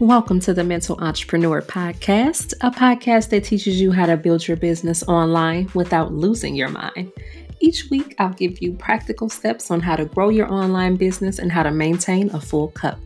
Welcome to the Mental Entrepreneur Podcast, a podcast that teaches you how to build your business online without losing your mind. Each week, I'll give you practical steps on how to grow your online business and how to maintain a full cup.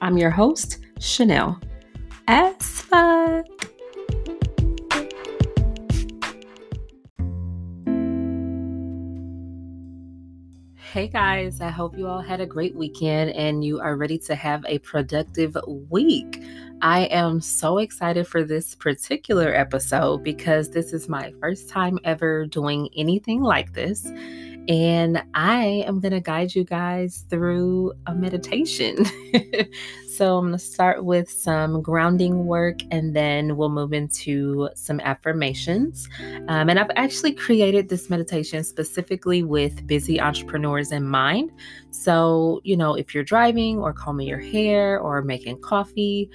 I'm your host, Chanel. As Hey guys, I hope you all had a great weekend and you are ready to have a productive week. I am so excited for this particular episode because this is my first time ever doing anything like this. And I am going to guide you guys through a meditation. So I'm going to start with some grounding work and then we'll move into some affirmations. Um, and I've actually created this meditation specifically with busy entrepreneurs in mind. So, you know, if you're driving or combing your hair or making coffee,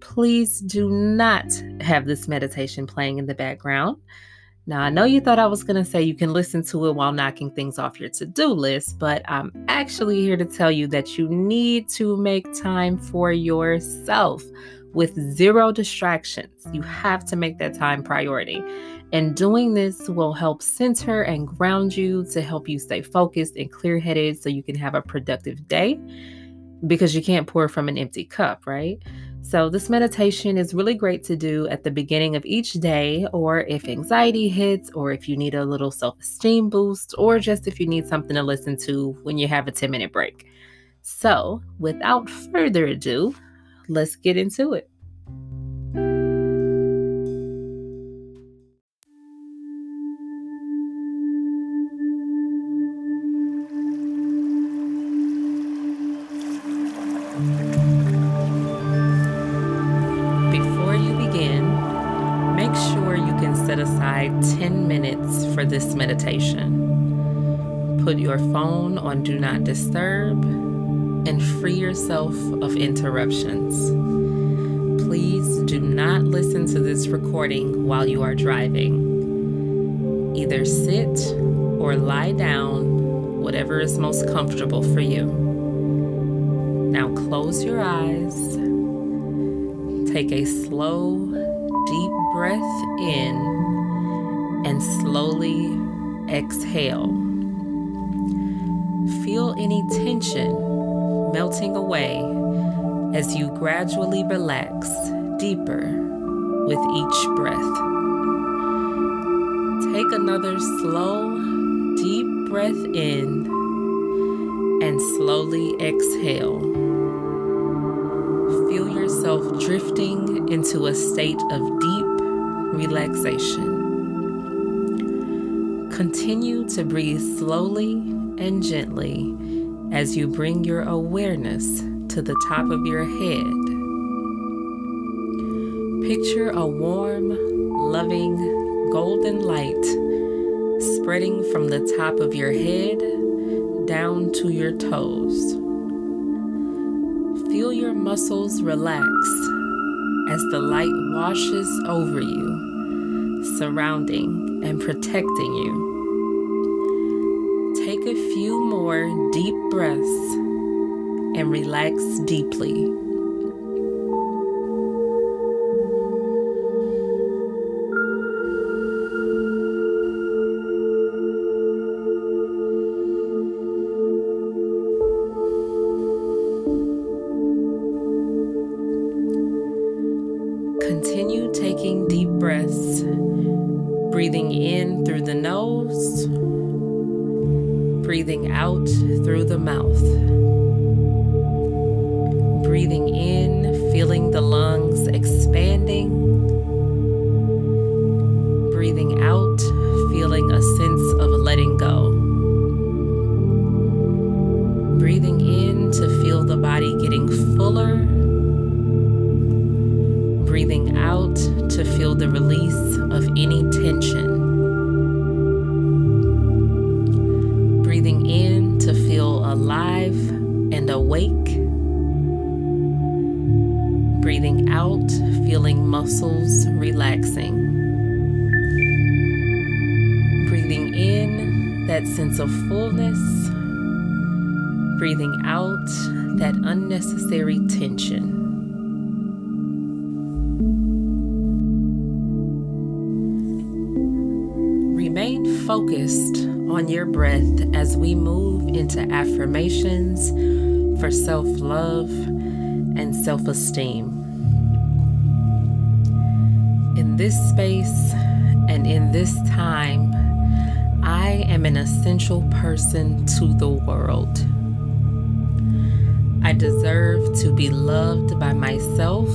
please do not have this meditation playing in the background. Now, I know you thought I was going to say you can listen to it while knocking things off your to do list, but I'm actually here to tell you that you need to make time for yourself with zero distractions. You have to make that time priority. And doing this will help center and ground you to help you stay focused and clear headed so you can have a productive day because you can't pour from an empty cup, right? So, this meditation is really great to do at the beginning of each day, or if anxiety hits, or if you need a little self esteem boost, or just if you need something to listen to when you have a 10 minute break. So, without further ado, let's get into it. This meditation. Put your phone on Do Not Disturb and free yourself of interruptions. Please do not listen to this recording while you are driving. Either sit or lie down, whatever is most comfortable for you. Now close your eyes. Take a slow, deep breath in and slowly exhale. Feel any tension melting away as you gradually relax deeper with each breath. Take another slow, deep breath in and slowly exhale. Feel yourself drifting into a state of deep relaxation. Continue to breathe slowly and gently as you bring your awareness to the top of your head. Picture a warm, loving, golden light spreading from the top of your head down to your toes. Feel your muscles relax as the light washes over you, surrounding and protecting you. Take a few more deep breaths and relax deeply. out, feeling muscles relaxing. Breathing in, that sense of fullness. Breathing out, that unnecessary tension. Remain focused on your breath as we move into affirmations for self love and self esteem this space and in this time, I am an essential person to the world. I deserve to be loved by myself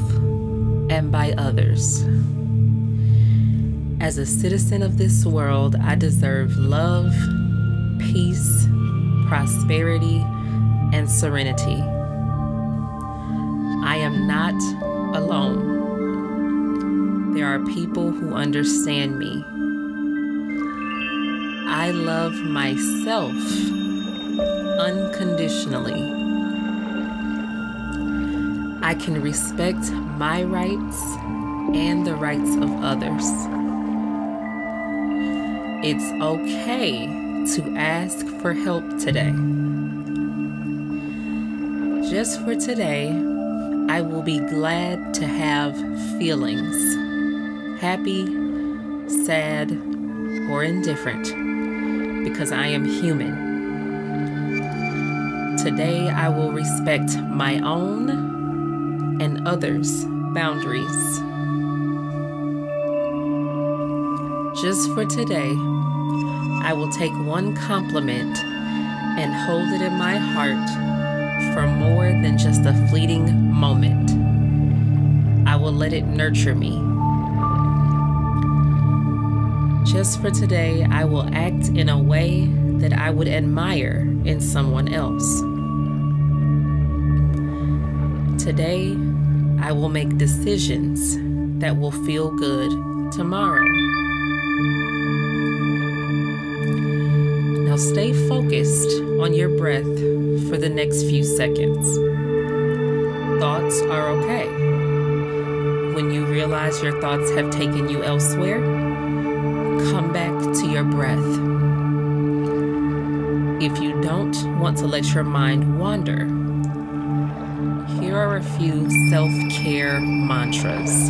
and by others. As a citizen of this world, I deserve love, peace, prosperity, and serenity. I am not alone. There are people who understand me. I love myself unconditionally. I can respect my rights and the rights of others. It's okay to ask for help today. Just for today, I will be glad to have feelings happy, sad, or indifferent because I am human. Today, I will respect my own and others' boundaries. Just for today, I will take one compliment and hold it in my heart for more than just a fleeting moment. I will let it nurture me. Just for today, I will act in a way that I would admire in someone else. Today, I will make decisions that will feel good tomorrow. Now stay focused on your breath for the next few seconds. Thoughts are okay. When you realize your thoughts have taken you elsewhere, your breath. If you don't want to let your mind wander, here are a few self care mantras.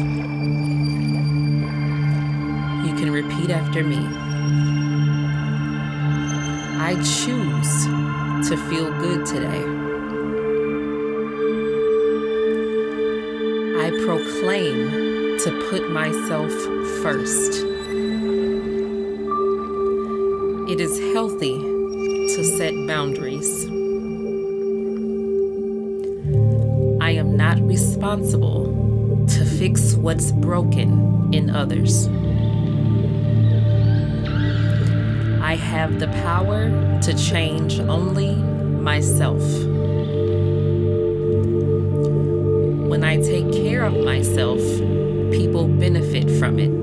You can repeat after me. I choose to feel good today. I proclaim to put myself first. It is healthy to set boundaries. I am not responsible to fix what's broken in others. I have the power to change only myself. When I take care of myself, people benefit from it.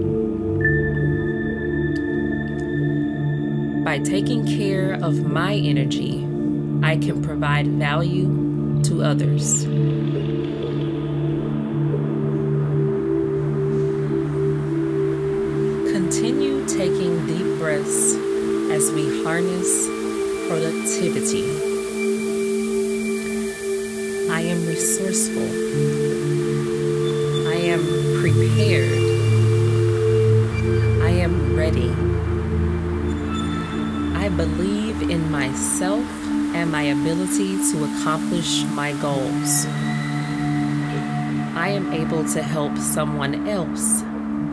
By taking care of my energy, I can provide value to others. Continue taking deep breaths as we harness productivity. I am resourceful. I am prepared. I am ready. I believe in myself and my ability to accomplish my goals. I am able to help someone else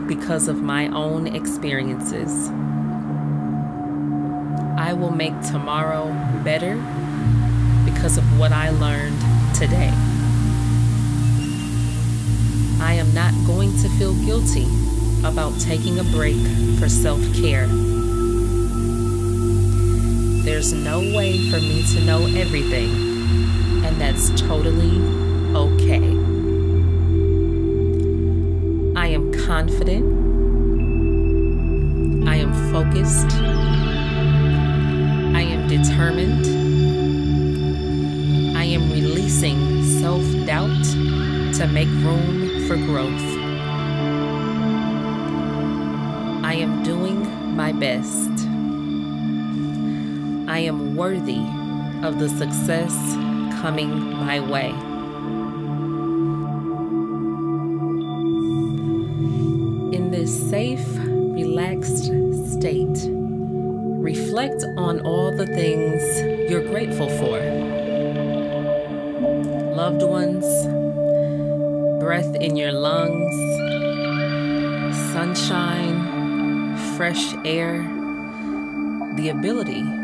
because of my own experiences. I will make tomorrow better because of what I learned today. I am not going to feel guilty about taking a break for self care. There's no way for me to know everything, and that's totally okay. I am confident. I am focused I am determined. I am releasing self doubt to make room for growth. I am doing my best. I am worthy of the success coming my way. In this safe, relaxed state, reflect on all the things you're grateful for loved ones, breath in your lungs, sunshine, fresh air, the ability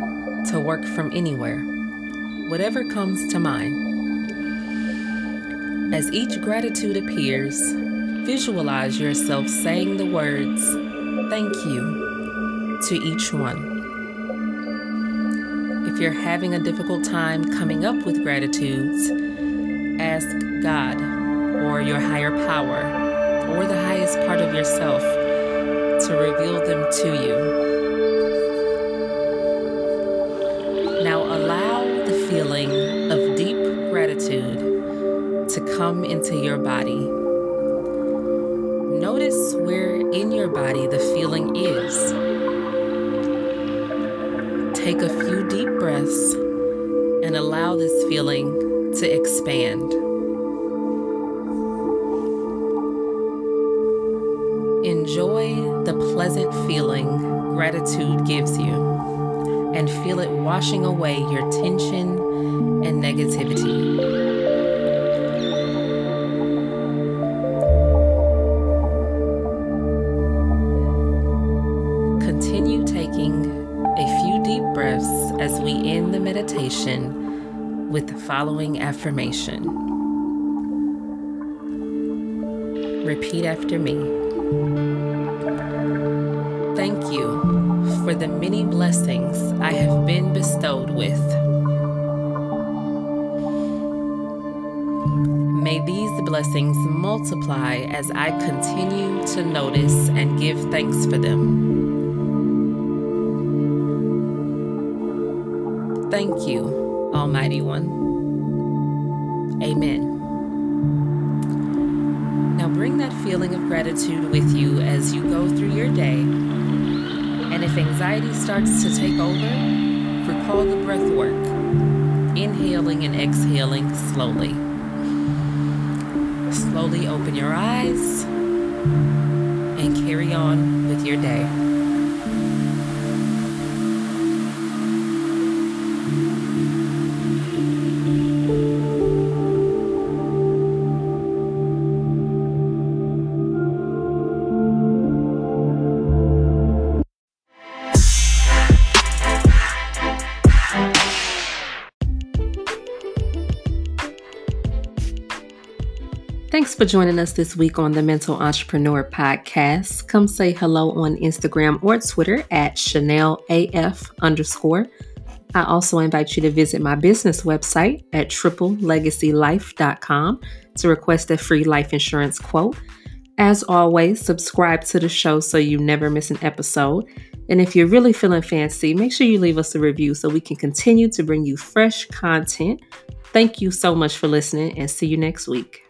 to work from anywhere, whatever comes to mind. As each gratitude appears, visualize yourself saying the words, Thank you, to each one. If you're having a difficult time coming up with gratitudes, ask God or your higher power or the highest part of yourself to reveal them to you. Into your body. Notice where in your body the feeling is. Take a few deep breaths and allow this feeling to expand. Enjoy the pleasant feeling gratitude gives you and feel it washing away your tension and negativity. With the following affirmation. Repeat after me. Thank you for the many blessings I have been bestowed with. May these blessings multiply as I continue to notice and give thanks for them. Thank you, Almighty One. Amen. Now bring that feeling of gratitude with you as you go through your day. And if anxiety starts to take over, recall the breath work, inhaling and exhaling slowly. Slowly open your eyes and carry on with your day. Thanks for joining us this week on the Mental Entrepreneur Podcast. Come say hello on Instagram or Twitter at Chanel AF underscore. I also invite you to visit my business website at triplelegacylife.com to request a free life insurance quote. As always, subscribe to the show so you never miss an episode. And if you're really feeling fancy, make sure you leave us a review so we can continue to bring you fresh content. Thank you so much for listening and see you next week.